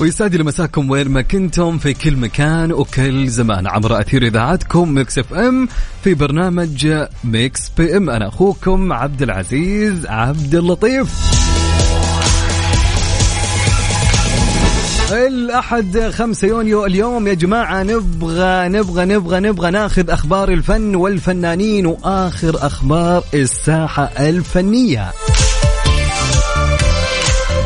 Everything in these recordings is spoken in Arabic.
ويسعد لي مساكم وين ما كنتم في كل مكان وكل زمان. عبر أثير إذاعتكم Mix FM في برنامج Mix PM. أنا أخوكم عبد العزيز عبد اللطيف. الأحد 5 يونيو اليوم. يا جماعة نبغى نبغى نبغى نبغى ناخذ أخبار الفن والفنانين وآخر أخبار الساحة الفنية.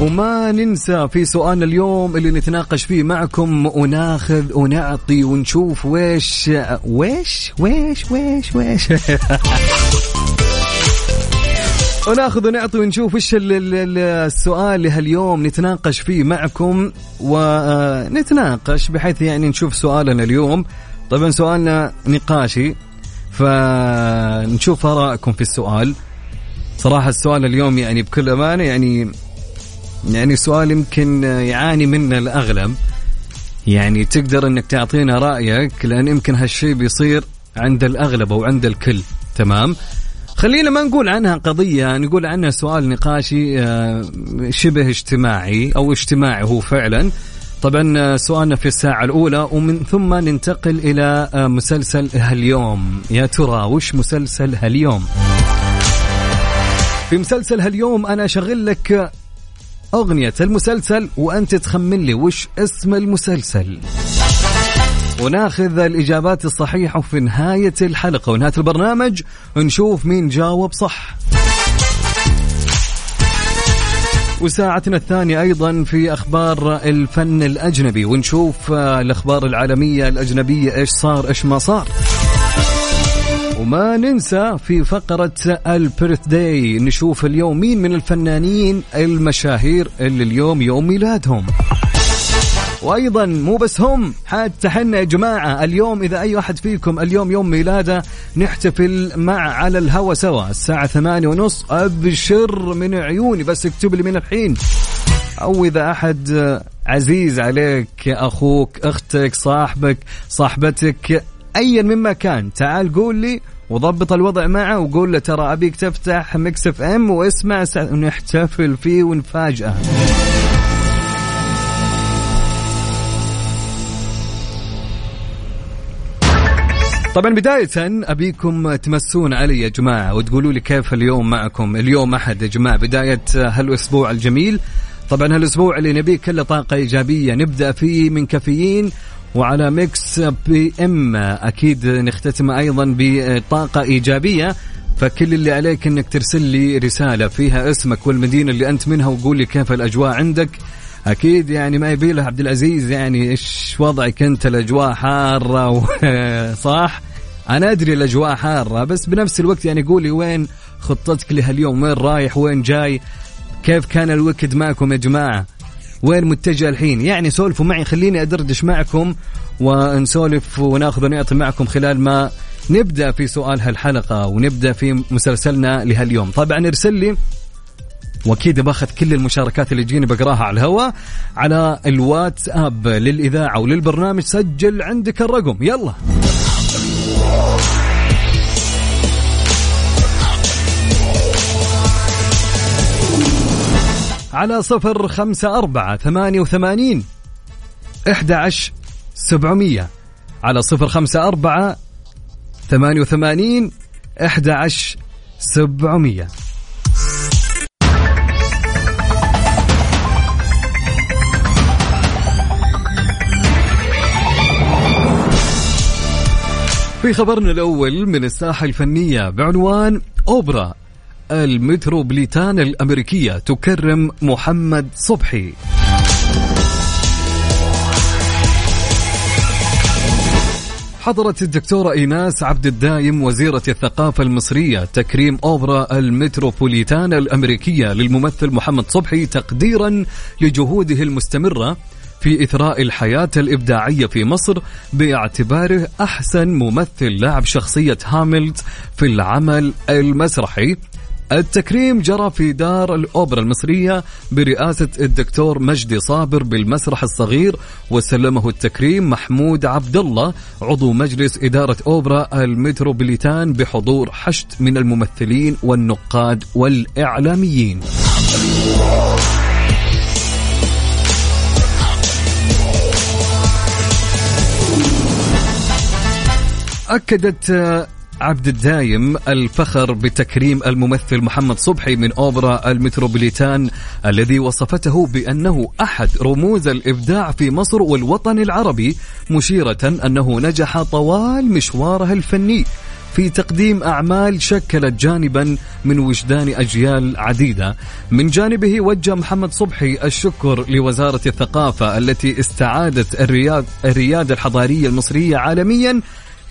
وما ننسى في سؤالنا اليوم اللي نتناقش فيه معكم وناخذ ونعطي ونشوف ويش ويش ويش ويش ويش. وناخذ ونعطي ونشوف إيش ال- ال- ال- السؤال لهاليوم نتناقش فيه معكم ونتناقش بحيث يعني نشوف سؤالنا اليوم. طبعا سؤالنا نقاشي فنشوف آرائكم في السؤال. صراحة السؤال اليوم يعني بكل أمانة يعني يعني سؤال يمكن يعاني منه الأغلب. يعني تقدر أنك تعطينا رأيك لأن يمكن هالشيء بيصير عند الأغلب أو عند الكل. تمام؟ خلينا ما نقول عنها قضية نقول عنها سؤال نقاشي آه، شبه اجتماعي أو اجتماعي هو فعلا. طبعا آه، سؤالنا في الساعة الأولى ومن ثم ننتقل إلى آه، مسلسل هاليوم. يا ترى وش مسلسل هاليوم؟ في مسلسل هاليوم أنا أشغل لك أغنية المسلسل وأنت تخمن لي وش اسم المسلسل. وناخذ الإجابات الصحيحة في نهاية الحلقة. ونهاية البرنامج نشوف مين جاوب صح. وساعتنا الثانية أيضا في أخبار الفن الأجنبي. ونشوف الأخبار العالمية الأجنبية إيش صار إيش ما صار. وما ننسى في فقرة البيرث داي نشوف اليوم مين من الفنانين المشاهير اللي اليوم يوم ميلادهم. وأيضا مو بس هم حتى حنا يا جماعة اليوم إذا أي واحد فيكم اليوم يوم ميلاده نحتفل مع على الهوا سوا. الساعة ثمانية ونص أبشر من عيوني بس اكتب لي من الحين. أو إذا أحد عزيز عليك أخوك أختك صاحبك صاحبتك أيا من كان. تعال قول لي وضبط الوضع معه وقول له ترى أبيك تفتح Mix FM واسمع ونحتفل فيه ونفاجئه طبعا بداية أبيكم تمسون علي يا جماعة وتقولوا لي كيف اليوم معكم؟ اليوم أحد يا جماعة. بداية هالأسبوع الجميل. طبعا هالأسبوع اللي نبيه كله طاقة إيجابية. نبدأ فيه من كافيين. وعلى Mix PM أكيد نختتم أيضا بطاقة إيجابية فكل اللي عليك إنك ترسل لي رسالة فيها اسمك والمدينة اللي أنت منها وقول لي كيف الأجواء عندك. أكيد يعني ما يبي له عبد العزيز يعني إيش وضعك أنت؟ الأجواء حارة. صح؟ أنا أدري الأجواء حارة بس بنفس الوقت يعني قولي وين خطتك لهاليوم؟ وين رايح؟ وين جاي؟ كيف كان ال weekend معكم يا جماعة؟ وين متجه الحين؟ يعني سولفوا معي خليني أدردش معكم ونسولف وناخذ ونعطي معكم خلال ما نبدأ في سؤال هالحلقة ونبدأ في مسلسلنا لهاليوم. طبعا ارسل لي وأكيد باخذ كل المشاركات اللي تجيني بقراها على الهواء على الواتساب للإذاعة وللبرنامج سجل عندك الرقم. يلا. على صفر خمسة أربعة ثمانية وثمانين إحدى عشر سبعمية. على صفر خمسة أربعة ثمانية وثمانين إحدى عشر سبعمية. في خبرنا الأول من الساحة الفنية بعنوان أوبرا. المتروبوليتان الأمريكية تكرم محمد صبحي. حضرت الدكتورة إيناس عبد الدايم وزيرة الثقافة المصرية تكريم أوبرا المتروبوليتان الأمريكية للممثل محمد صبحي تقديرا لجهوده المستمرة في إثراء الحياة الإبداعية في مصر باعتباره أحسن ممثل لعب شخصية هاملت في العمل المسرحي. التكريم جرى في دار الأوبرا المصرية برئاسة الدكتور مجدي صابر بالمسرح الصغير وسلمه التكريم محمود عبد الله عضو مجلس إدارة أوبرا المتروبوليتان بحضور حشد من الممثلين والنقاد والإعلاميين. أكدت عبد الدايم الفخر بتكريم الممثل محمد صبحي من أوبرا المتروبوليتان الذي وصفته بأنه أحد رموز الإبداع في مصر والوطن العربي مشيرة أنه نجح طوال مشواره الفني في تقديم أعمال شكلت جانبا من وجدان أجيال عديدة. من جانبه وجه محمد صبحي الشكر لوزارة الثقافة التي استعادت الرياد الريادة الحضارية المصرية عالميا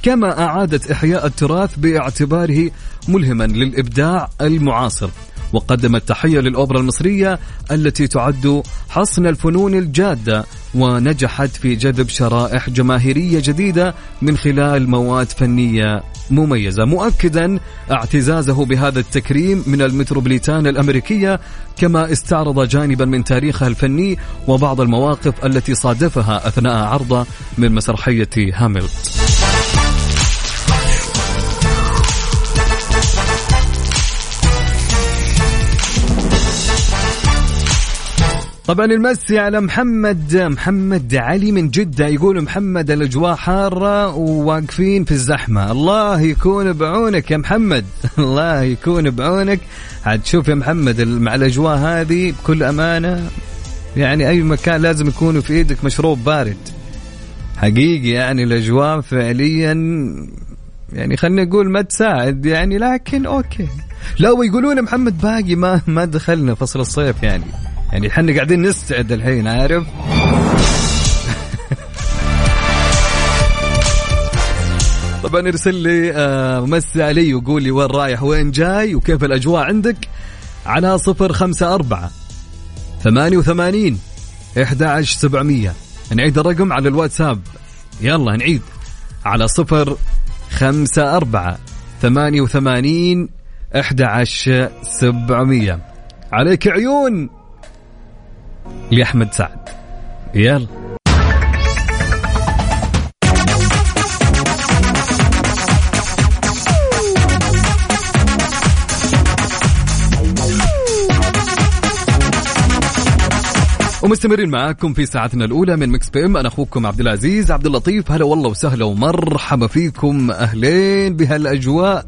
كما أعادت إحياء التراث باعتباره ملهما للإبداع المعاصر. وقدمت تحية للأوبرا المصرية التي تعد حصن الفنون الجادة ونجحت في جذب شرائح جماهيرية جديدة من خلال مواد فنية مميزة. مؤكدا اعتزازه بهذا التكريم من المتروبوليتان الأمريكية كما استعرض جانبا من تاريخها الفني وبعض المواقف التي صادفها أثناء عرضه من مسرحية هاملت. طبعا المسي على محمد محمد علي من جدة يقول محمد الأجواء حارة وواقفين في الزحمة. الله يكون بعونك يا محمد. الله يكون بعونك. عاد شوف يا محمد مع الأجواء هذه بكل أمانة يعني أي مكان لازم يكون في إيدك مشروب بارد. حقيقي يعني الأجواء فعليا يعني خلينا نقول ما تساعد يعني لكن أوكي. لا ويقولون محمد باقي ما ما دخلنا فصل الصيف يعني. يعني إحنا قاعدين نستعد الحين عارف؟ طبعا ارسل لي آه مسي علي وقول لي وين رايح وين جاي وكيف الأجواء عندك؟ على صفر خمسة أربعة ثمانية وثمانين إحدى عشر سبعمية. نعيد الرقم على الواتساب. يلا نعيد. على صفر خمسة أربعة ثمانية وثمانين إحدى عشر سبعمية. عليك عيون! لأحمد سعد. يلا. ومستمرين معاكم في ساعتنا الأولى من مكس بي إم. أنا أخوكم عبد العزيز عبد اللطيف. هلا والله وسهلا ومرحبا فيكم أهلين بهالأجواء.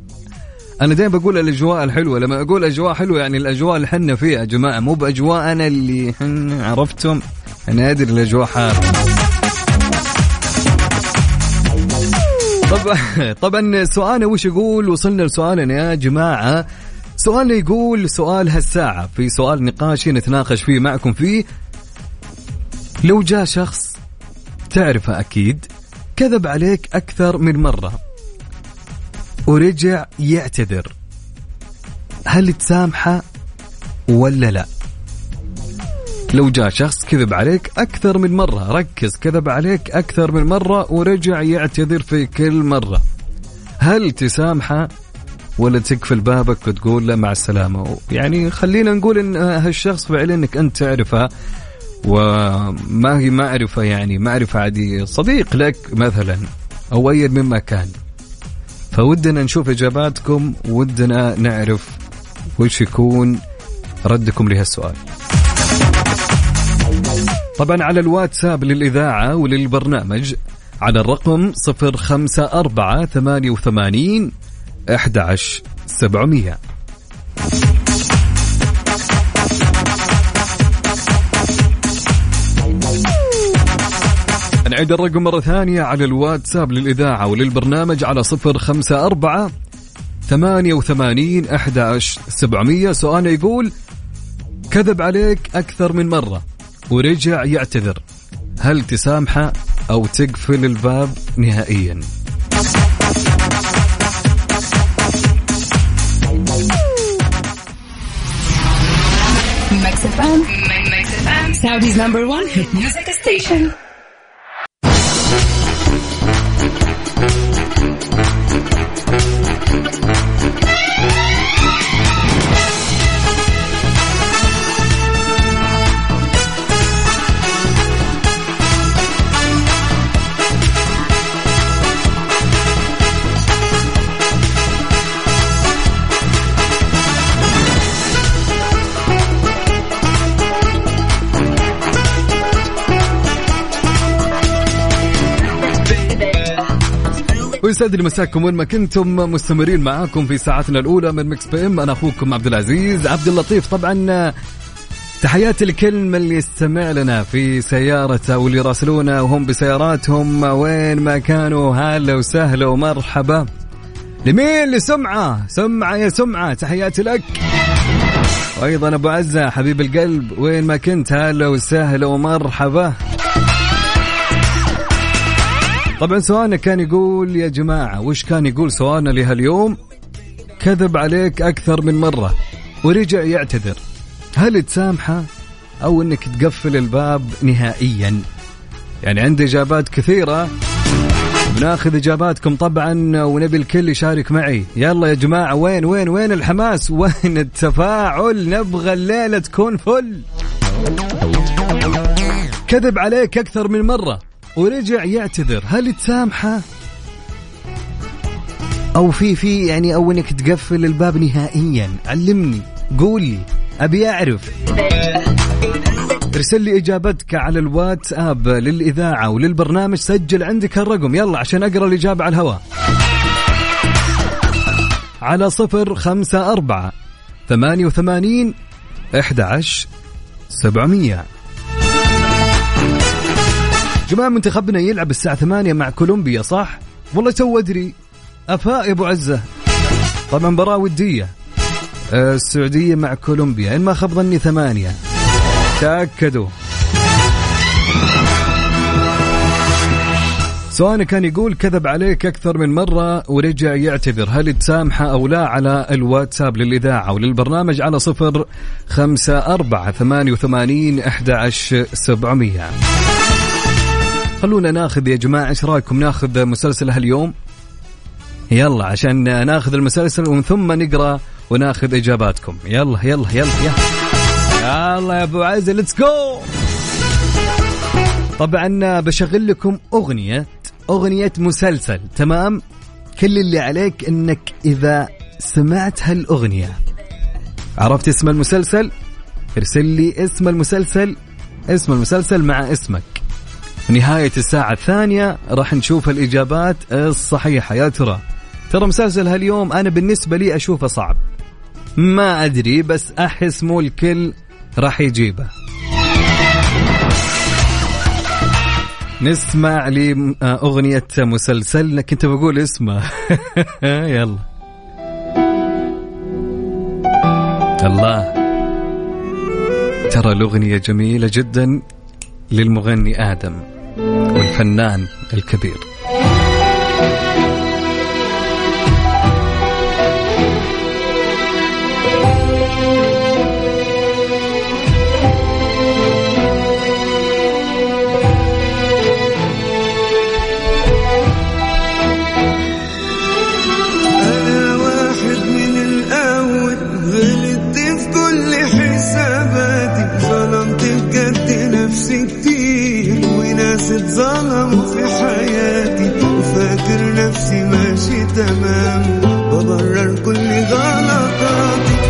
أنا دائما بقول الأجواء الحلوة لما أقول أجواء حلوة يعني الأجواء اللي حنا فيها يا جماعة مو باجواء أنا اللي عرفتم أنا أدري الأجواء حار. طبعا طبعا سؤالنا وش يقول؟ وصلنا لسؤالنا يا جماعة. سؤالنا يقول سؤال هالساعة في سؤال نقاشي نتناقش فيه معكم فيه. لو جاء شخص تعرفه أكيد كذب عليك أكثر من مرة. ورجع يعتذر. هل تسامحه ولا لا؟ لو جاء شخص كذب عليك أكثر من مرة ركز كذب عليك أكثر من مرة ورجع يعتذر في كل مرة. هل تسامحه ولا تقفل بابك وتقول له مع السلامة؟ يعني خلينا نقول إن هالشخص فعلا إنك أنت تعرفه وما هي معرفة يعني معرفة عادية. صديق لك مثلا أو أي مما كان فودنا نشوف إجاباتكم ودنا نعرف وش يكون ردكم لهالسؤال. طبعا على الواتساب للإذاعة وللبرنامج على الرقم 054 88 11 700 نعيد الرقم مرة ثانية على الواتساب للإذاعة وللبرنامج على صفر خمسة أربعة ثمانية وثمانين أحد سبعمية. سؤال يقول كذب عليك أكثر من مرة ورجع يعتذر. هل تسامحه أو تقفل الباب نهائيا؟ Saudi's number one hit music station. Thank you. ويسعد لي مساكم وين ما كنتم مستمرين معاكم في ساعتنا الأولى من Mix PM أنا أخوكم عبد العزيز عبد اللطيف. طبعا تحياتي لكل من يستمع لنا في سيارته واللي يراسلونا وهم بسياراتهم. وين ما كانوا هلا وسهلا ومرحبا. لمين لسمعة سمعة يا سمعة تحياتي لك. وأيضا أبو عزة حبيب القلب. وين ما كنت هلا وسهلا ومرحبا. طبعا سؤالنا كان يقول يا جماعة وش كان يقول سؤالنا لهاليوم؟ كذب عليك أكثر من مرة ورجع يعتذر. هل تسامحه أو أنك تقفل الباب نهائيا؟ يعني عندي إجابات كثيرة بناخذ إجاباتكم طبعا ونبي الكل يشارك معي. يلا يا جماعة وين وين وين الحماس؟ وين التفاعل؟ نبغى الليلة تكون فل. كذب عليك أكثر من مرة ورجع يعتذر. هل تسامحه؟ أو في في يعني أو إنك تقفل الباب نهائيا. علمني قول لي أبي أعرف. ارسل لي إجابتك على الواتساب للإذاعة وللبرنامج. سجل عندك الرقم. يلا عشان أقرأ الإجابة على الهواء. على صفر خمسة أربعة ثمانية وثمانين إحدى عشر سبعمية. جماعة منتخبنا يلعب الساعة ثمانية مع كولومبيا صح؟ والله تو أدري. أفاء يا أبو عزة. طبعا مباراة ودية. السعودية مع كولومبيا. إن ما خاب ظني ثمانية. تأكدوا. سؤالنا كان يقول كذب عليك أكثر من مرة ورجع يعتذر. هل تسامحه أو لا على الواتساب للإذاعة وللبرنامج على صفر خمسة أربعة ثمانية وثمانين أحد عشر سبعمية؟ خلونا ناخذ يا جماعة إيش رأيكم ناخذ مسلسل هاليوم؟ يلا عشان ناخذ المسلسل ومن ثم نقرأ وناخذ إجاباتكم. يلا يلا يلا يلا. يلا يا أبو عز ليتس جو طبعا بشغل لكم أغنية أغنية مسلسل تمام؟ كل اللي عليك إنك إذا سمعت هالأغنية. عرفت اسم المسلسل؟ ارسل لي اسم المسلسل. اسم المسلسل مع اسمك. نهاية الساعة الثانية راح نشوف الإجابات الصحيحة. يا ترى ترى مسلسل هاليوم أنا بالنسبة لي أشوفه صعب. ما أدري بس أحس مو الكل راح يجيبه. نسمع لي أغنية مسلسلنا. كنت بقول اسمه. يلا. الله. ترى الأغنية جميلة جدا. للمغني آدم والفنان الكبير. وناس اتظلموا في حياتي وفاكر نفسي ماشي تمام ببرر كل غلطاتي.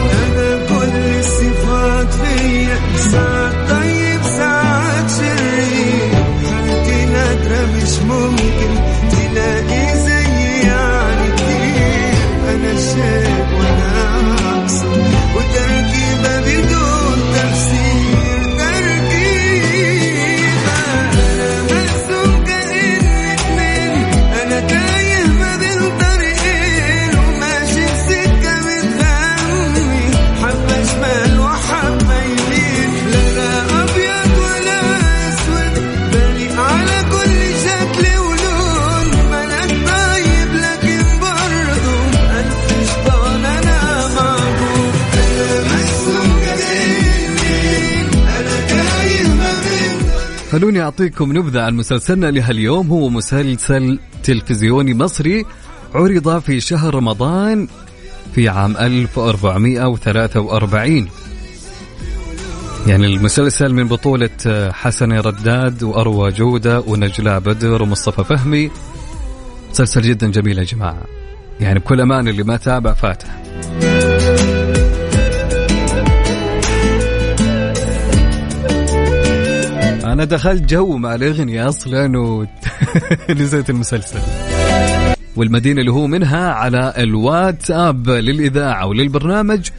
خلوني أعطيكم نبذة عن مسلسلنا لهاليوم. هو مسلسل تلفزيوني مصري عرض في شهر رمضان في عام 1443 يعني المسلسل من بطولة حسن رداد وأروى جودة ونجلاء بدر ومصطفى فهمي. مسلسل جدا جميل يا جماعة. يعني بكل أمان اللي ما تابع فاتح أنا دخلت جو مع الأغنية أصلا ونسيت المسلسل. والمدينة اللي هو منها على الواتساب للإذاعة وللبرنامج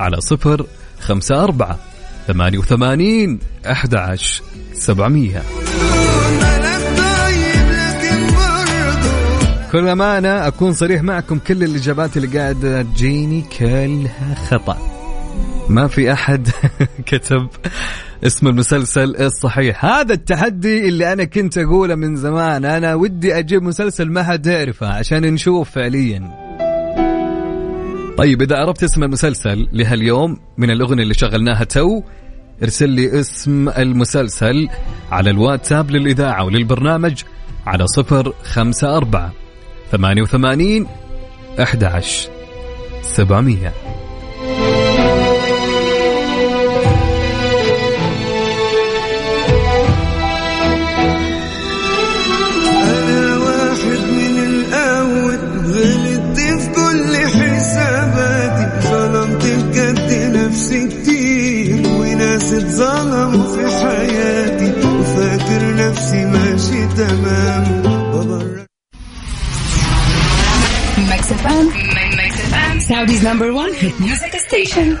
على صفر خمسة أربعة ثمانية وثمانين أحد عشر سبعمية. كل أمانة أكون صريح معكم كل الإجابات اللي قاعدة تجيني كلها خطأ. ما في أحد كتب اسم المسلسل الصحيح. هذا التحدي اللي أنا كنت أقوله من زمان. أنا ودي أجيب مسلسل ما حد يعرفه عشان نشوف فعليا. طيب إذا عرفت اسم المسلسل لهاليوم من الأغنية اللي شغلناها تو ارسل لي اسم المسلسل على الواتساب للإذاعة وللبرنامج على صفر خمسة أربعة ثمانية وثمانين أحد عشر سبعمية. FM. Saudi's number one hit music station.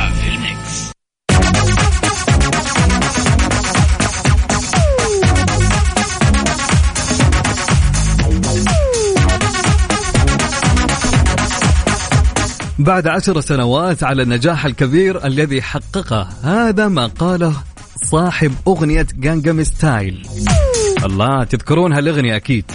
بعد عشر سنوات على النجاح الكبير الذي حققه هذا ما قاله صاحب أغنية Gangnam Style الله تذكرون هالأغنية أكيد.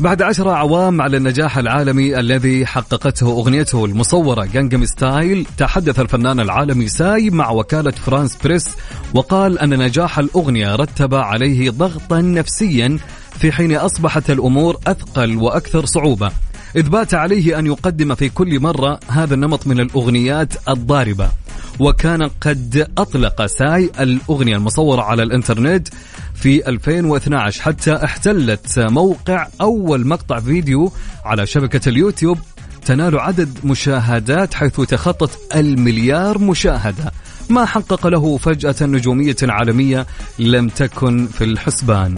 بعد عشر أعوام على النجاح العالمي الذي حققته أغنيته المصورة Gangnam Style تحدث الفنان العالمي ساي مع وكالة فرانس بريس وقال أن نجاح الأغنية رتب عليه ضغطا نفسيا في حين أصبحت الأمور أثقل وأكثر صعوبة. إذ بات عليه أن يقدم في كل مرة هذا النمط من الأغنيات الضاربة. وكان قد أطلق ساي الأغنية المصورة على الإنترنت في 2012 حتى احتلت موقع أول مقطع فيديو على شبكة اليوتيوب تنال عدد مشاهدات حيث تخطت المليار مشاهدة. ما حقق له فجأة نجومية عالمية لم تكن في الحسبان.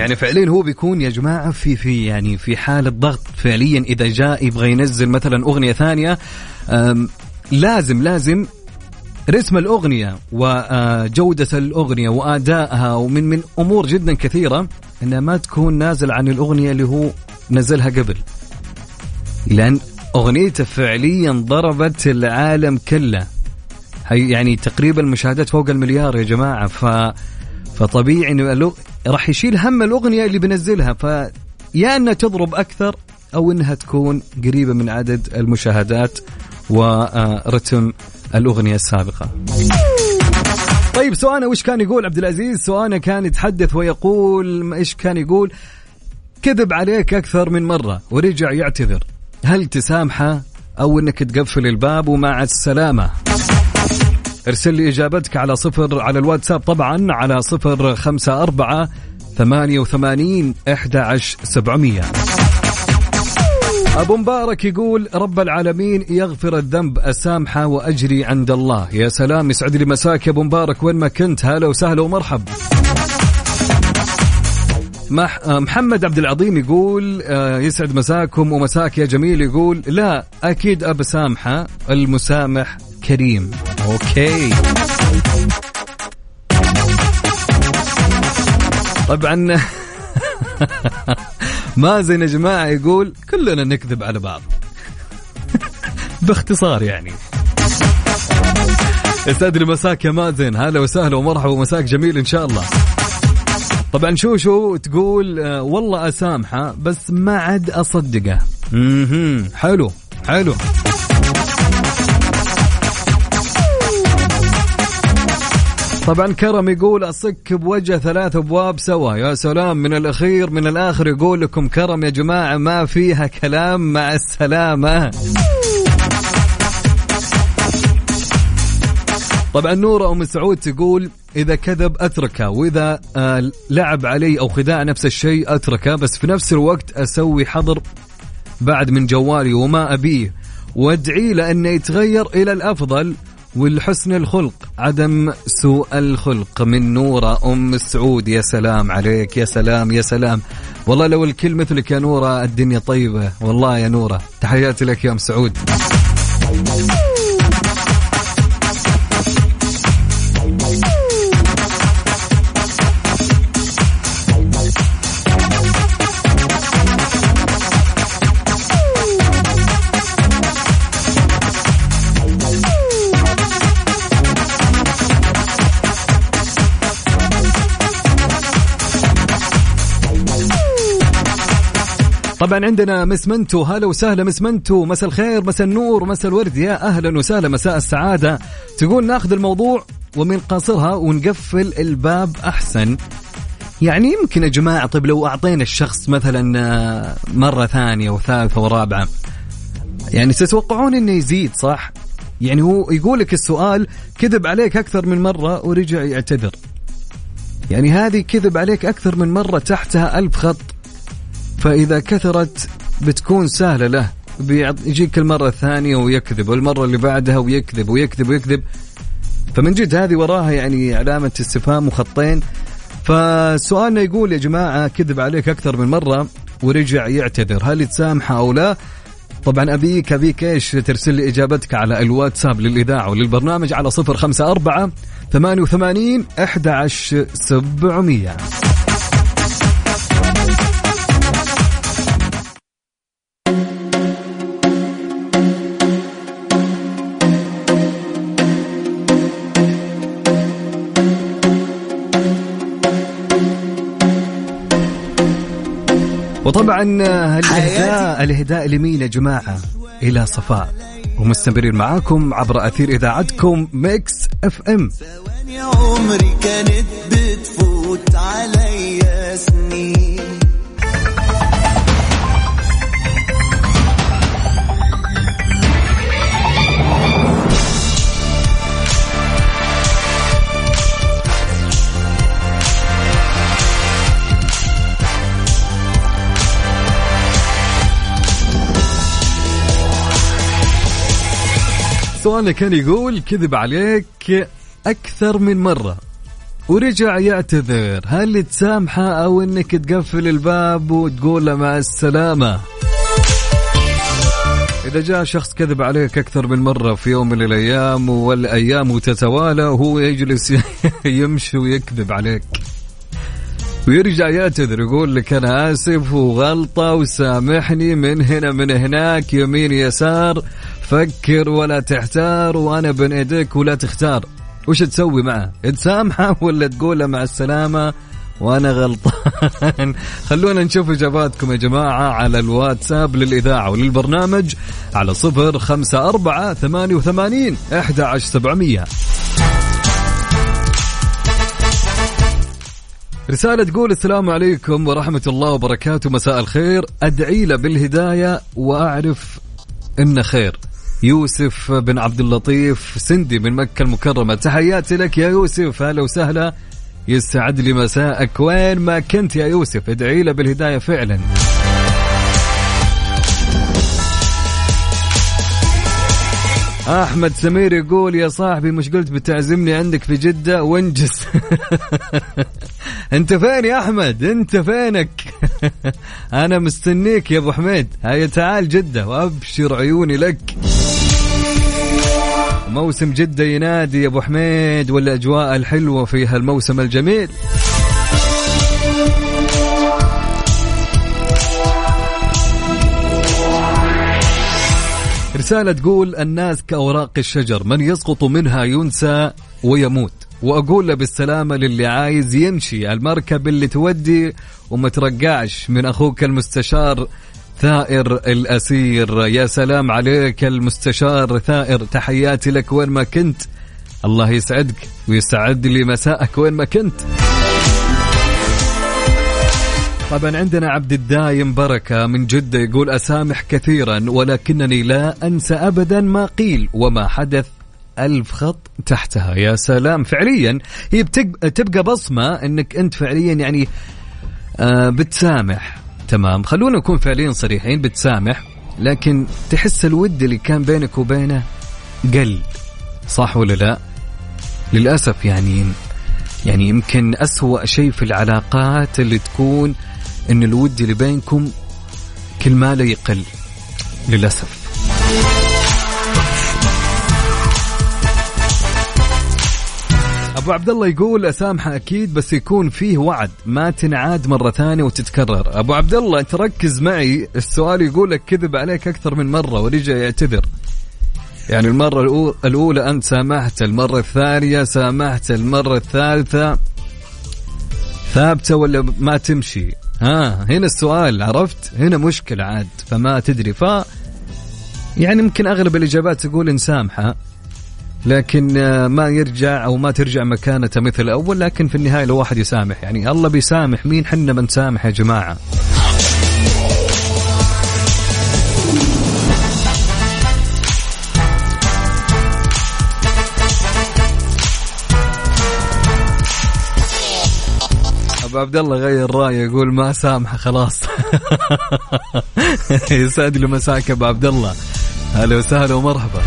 يعني فعليا هو بيكون يا جماعة في في يعني في حالة ضغط فعليا إذا جاء يبغى ينزل مثلا أغنية ثانية لازم لازم رسم الأغنية وجوده الأغنية وأدائها ومن من أمور جدا كثيرة إنها ما تكون نازل عن الأغنية اللي هو نزلها قبل. لأن أغنيته فعليا ضربت العالم كله. يعني تقريبا مشاهدات فوق المليار يا جماعة. ف فطبيعي إنه راح يشيل هم الأغنية اللي بنزلها ف يا أنها تضرب أكثر أو إنها تكون قريبة من عدد المشاهدات ورتم الأغنية السابقة. طيب سؤالنا وش كان يقول عبد العزيز؟ سؤالنا كان يتحدث ويقول إيش كان يقول؟ كذب عليك أكثر من مرة ورجع يعتذر. هل تسامحه أو إنك تقفل الباب ومع السلامة؟ ارسل لي إجابتك على صفر على الواتساب طبعا على صفر خمسة أربعة ثمانية وثمانين إحدى عشر سبعمية. أبو مبارك يقول رب العالمين يغفر الذنب اسامحه وأجري عند الله. يا سلام يسعد لي مساك يا أبو مبارك. وين ما كنت هلا وسهلا ومرحب مح محمد عبد العظيم يقول آه، يسعد مساكم ومساك يا جميل يقول لا أكيد ابى سامحة المسامح كريم. أوكي. طبعا مازن يا جماعة يقول كلنا نكذب على بعض. باختصار يعني. يسعد لي مساك يا مازن. هلا وسهلا ومرحبا ومساك جميل إن شاء الله. طبعا شو شو تقول؟ آه، والله أسامحه بس ما عاد أصدقه. مهم. حلو حلو. طبعا كرم يقول أصك بوجه ثلاث أبواب سوا. يا سلام من الأخير من الآخر يقول لكم كرم يا جماعة ما فيها كلام مع السلامة. طبعا نورة أم سعود تقول إذا كذب أتركه وإذا آه لعب علي أو خداع نفس الشيء أتركه بس في نفس الوقت أسوي حظر بعد من جوالي وما أبيه. وادعي له أنه يتغير إلى الأفضل والحسن الخلق عدم سوء الخلق. من نورة أم سعود يا سلام عليك يا سلام يا سلام. والله لو الكل مثلك يا نورة الدنيا طيبة. والله يا نورة تحياتي لك يا أم سعود. طبعا عندنا مس منتو. هلا وسهلا مس منتو. مساء الخير مساء النور مساء الورد. يا أهلا وسهلا مساء السعادة. تقول ناخذ الموضوع ومن قاصرها ونقفل الباب أحسن. يعني يمكن يا جماعة طيب لو أعطينا الشخص مثلا آه، مرة ثانية وثالثة ورابعة يعني تتوقعون إنه يزيد صح؟ يعني هو يقول لك السؤال كذب عليك أكثر من مرة ورجع يعتذر. يعني هذه كذب عليك أكثر من مرة تحتها ألف خط. فإذا كثرت بتكون سهلة له. يجيك المرة الثانية ويكذب والمرة اللي بعدها ويكذب ويكذب ويكذب. فمن جد هذه وراها يعني علامة استفهام وخطين. فسؤالنا يقول يا جماعة كذب عليك أكثر من مرة ورجع يعتذر. هل تسامحه أو لا؟ طبعا أبيك أبيك إيش ترسل لي إجابتك على الواتساب للإذاعة وللبرنامج على 054 88 11700 وطبعا الاهداء الاهداء لمين يا جماعة؟ إلى صفاء. ومستمرين معاكم عبر أثير إذاعتكم Mix FM. ثواني عمري كانت بتفوت عليا سنين. سؤالنا كان يقول كذب عليك أكثر من مرة. ورجع يعتذر هل تسامحه أو إنك تقفل الباب وتقول له مع السلامة؟ إذا جاء شخص كذب عليك أكثر من مرة في يوم من الأيام والأيام تتوالى وهو يجلس يمشي ويكذب عليك. ويرجع يعتذر يقول لك أنا آسف وغلطة وسامحني من هنا من هناك يمين يسار. فكر ولا تحتار وأنا بين إيديك ولا تختار. وش تسوي معه؟ تسامحه ولا تقول له مع السلامة؟ وأنا غلطان. خلونا نشوف إجاباتكم يا جماعة على الواتساب للإذاعة وللبرنامج على صفر خمسة أربعة ثمانية وثمانين إحدى عشر سبعمئه رسالة تقول السلام عليكم ورحمة الله وبركاته. مساء الخير. أدعي له بالهداية وأعرف إنه خير. يوسف بن عبد اللطيف سندي من مكة المكرمة. تحياتي لك يا يوسف. هلا وسهلا. يسعد لي مساءك. وين ما كنت يا يوسف؟ ادعي له بالهداية فعلا. أحمد سمير يقول يا صاحبي مش قلت بتعزمني عندك في جدة؟ وانجز. أنت فين يا أحمد؟ أنت فينك؟ أنا مستنيك يا أبو حميد. هيا تعال جدة وأبشر عيوني لك. موسم جدة ينادي يا أبو حميد والأجواء الحلوة في هالموسم الجميل. رسالة تقول الناس كأوراق الشجر من يسقط منها ينسى ويموت. وأقول له بالسلامة للي عايز يمشي المركب اللي تودي وما ترقعش من أخوك المستشار ثائر الأسير. يا سلام عليك المستشار ثائر تحياتي لك وين ما كنت. الله يسعدك ويسعد لي مساءك وين ما كنت. طبعا عندنا عبد الدايم بركة من جدة يقول أسامح كثيرا ولكنني لا أنسى أبدا ما قيل وما حدث. ألف خط تحتها. يا سلام. فعليا هي بتبقى, تبقى بصمة أنك أنت فعليا يعني آه بتسامح. تمام. خلونا نكون فعليا صريحين بتسامح لكن تحس الود اللي كان بينك وبينه قل صح ولا لا؟ للأسف يعني يعني يمكن أسوأ شيء في العلاقات اللي تكون إن الود اللي بينكم كل ما لا يقل للأسف. أبو عبد الله يقول اسامحه أكيد بس يكون فيه وعد ما تنعاد مرة ثانية وتتكرر. أبو عبد الله انت ركز معي السؤال يقول لك كذب عليك أكثر من مرة ورجع يعتذر. يعني المرة الأولى أنت سامحت المرة الثانية سامحت المرة الثالثة ثابتة ولا ما تمشي؟ ها هنا السؤال عرفت؟ هنا مشكلة عاد فما تدري. ف يعني يمكن أغلب الإجابات تقول نسامحه لكن آه، ما يرجع أو ما ترجع مكانته مثل الأول لكن في النهاية لو واحد يسامح. يعني الله بيسامح. مين حنا بنسامح يا جماعة؟ أبو عبد الله غير رايه يقول ما سامحه خلاص. يسعد له مساك أبو عبد الله. هلا وسهلا ومرحبا.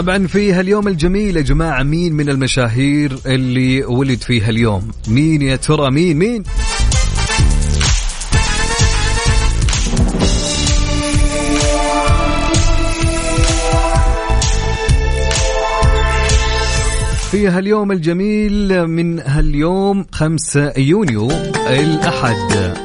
طبعا في هاليوم الجميل يا جماعة مين من المشاهير اللي ولد في هاليوم؟ مين يا ترى؟ مين؟ مين؟ في هاليوم الجميل من هاليوم 5 يونيو الأحد.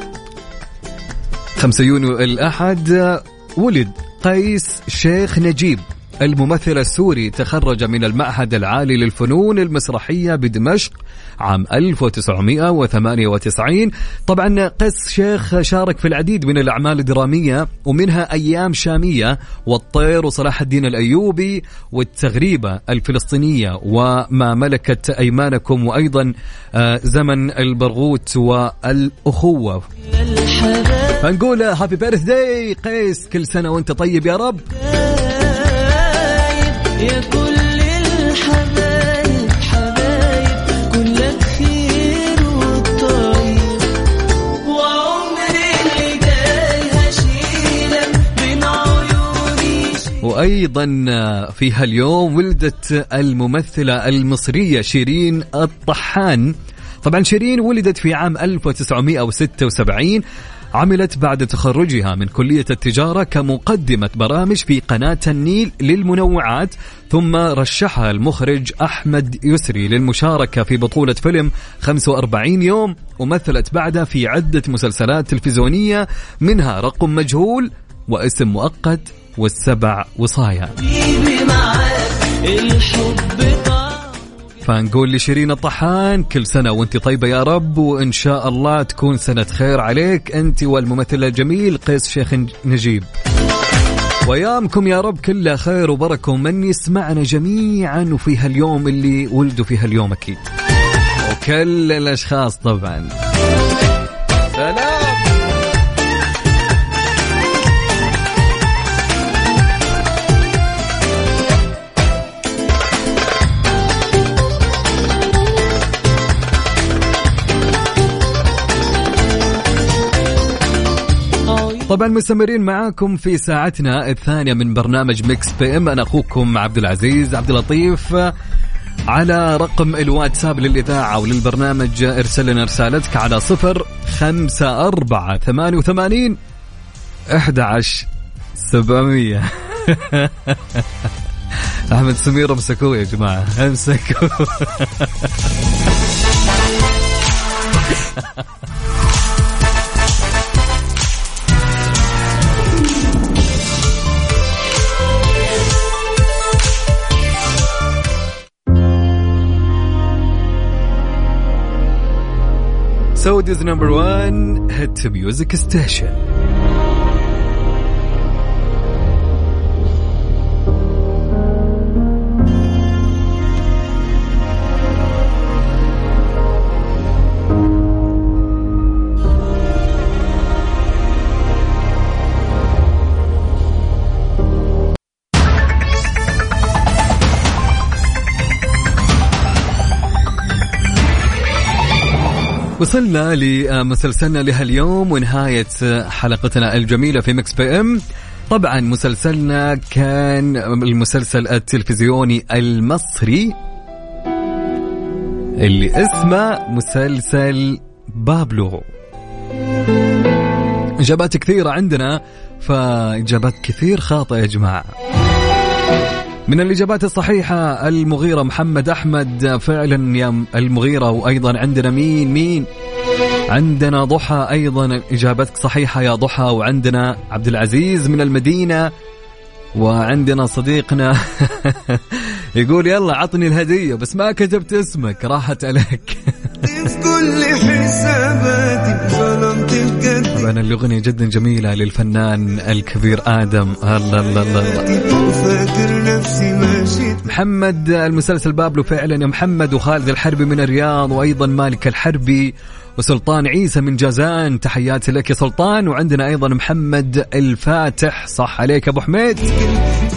5 يونيو الأحد ولد قيس شيخ نجيب. الممثل السوري تخرج من المعهد العالي للفنون المسرحية بدمشق عام 1998 طبعا قس شيخ شارك في العديد من الأعمال الدرامية ومنها أيام شامية والطير وصلاح الدين الأيوبي والتغريبة الفلسطينية وما ملكت أيمانكم وأيضا آه، زمن البرغوث والأخوة. فنقول هابي بيرث داي قيس كل سنة وأنت طيب يا رب. يا كل الحبايب حبايب كلك خير وعمري اللي بين عيوني وأيضا في هاليوم ولدت الممثلة المصرية شيرين الطحان. طبعا شيرين ولدت في عام 1976 عملت بعد تخرجها من كلية التجارة كمقدمة برامج في قناة النيل للمنوعات ثم رشحها المخرج أحمد يسري للمشاركة في بطولة فيلم 45 يوم ومثلت بعدها في عدة مسلسلات تلفزيونية منها رقم مجهول واسم مؤقت والسبع وصايا. الحب فنقول لشيرين الطحان كل سنة وأنت طيبة يا رب وإن شاء الله تكون سنة خير عليك. أنت والممثل الجميل قيس شيخ نجيب. ويامكم يا رب كلها خير وبركة ومن يسمعنا جميعا وفي هاليوم اللي ولدوا في هاليوم أكيد. وكل الأشخاص طبعا. سلام. طبعا مستمرين معاكم في ساعتنا الثانية من برنامج Mix PM أنا أخوكم عبد العزيز عبد اللطيف. على رقم الواتساب للإذاعة وللبرنامج ارسل لنا رسالتك على صفر خمسة أربعة ثمانية وثمانين أحد عشر سبعمية. أحمد سمير امسكوه يا جماعة. امسكوه. سعوديز نمبر 1 هيد ميوزك ستيشن وصلنا لمسلسلنا لهاليوم ونهاية حلقتنا الجميلة في Mix PM. طبعا مسلسلنا كان المسلسل التلفزيوني المصري اللي اسمه مسلسل بابلو. إجابات كثيرة عندنا فإجابات كثير خاطئة يا جماعة. من الإجابات الصحيحة المغيرة محمد أحمد فعلا يا المغيرة وأيضا عندنا مين؟ مين؟ عندنا ضحى أيضا إجابتك صحيحة يا ضحى وعندنا عبد العزيز من المدينة وعندنا صديقنا يقول يلا عطني الهدية بس ما كتبت اسمك راحت عليك. طبعا الأغنية جدا جميلة للفنان الكبير آدم. الله الله الله, محمد المسلسل بابلو فعلا. يا محمد وخالد الحربي من الرياض وأيضا مالك الحربي وسلطان عيسى من جازان. تحياتي لك يا سلطان. وعندنا أيضا محمد الفاتح. صح عليك أبو حميد.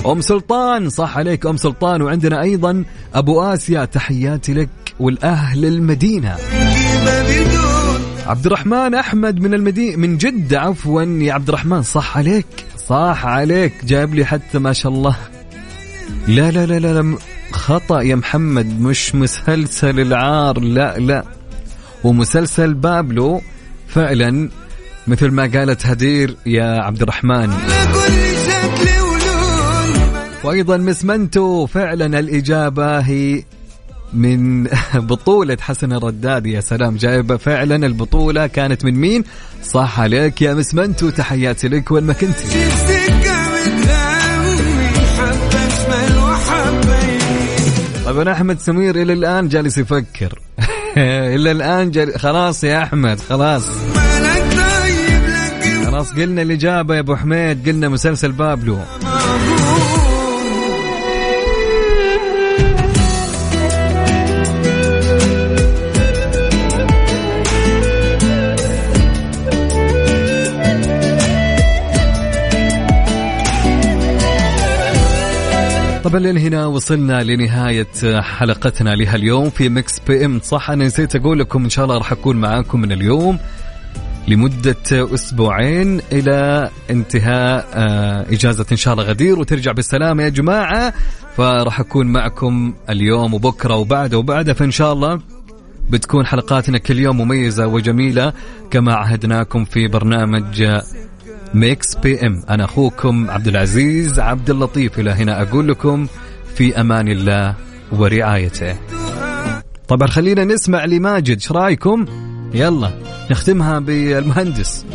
أم سلطان. صح عليك أم سلطان. وعندنا أيضا أبو آسيا. تحياتي لك. جيبه بدون عبد الرحمن أحمد من المدينة من جدة عفوا. يا عبد الرحمن صح عليك. صح عليك. جايب لي حتى ما شاء الله. لا لا لا لا, خطأ يا محمد. مش مسلسل العار. لا لا. ومسلسل بابلو فعلا مثل ما قالت هدير يا عبد الرحمن كل شكل ولون وأيضا مس منتو فعلا الإجابة هي من بطولة حسن الرداد يا سلام جايبة فعلا البطولة. كانت من مين؟ صح عليك يا مس منتو تحياتي لك وين ما وحبة يمين طبعا أحمد سمير إلى الآن جالس يفكر. إلى الآن جال... خلاص يا أحمد خلاص. طيب خلاص قلنا الإجابة يا أبو حميد قلنا مسلسل بابلو. طبعا لهنا وصلنا لنهاية حلقتنا لها اليوم في Mix PM. صح أنا نسيت أقول لكم إن شاء الله راح أكون معاكم من اليوم لمدة أسبوعين إلى انتهاء آه، إجازة إن شاء الله غدير وترجع بالسلامة يا جماعة. فراح أكون معكم اليوم وبكرة وبعده وبعده. فإن شاء الله بتكون حلقاتنا كل يوم مميزة وجميلة كما عهدناكم في برنامج Mix PM. أنا أخوكم عبد العزيز عبد اللطيف. إلى هنا أقول لكم في أمان الله ورعايته. طبعا خلينا نسمع لماجد. إيش رأيكم؟ يلا نختمها بالمهندس.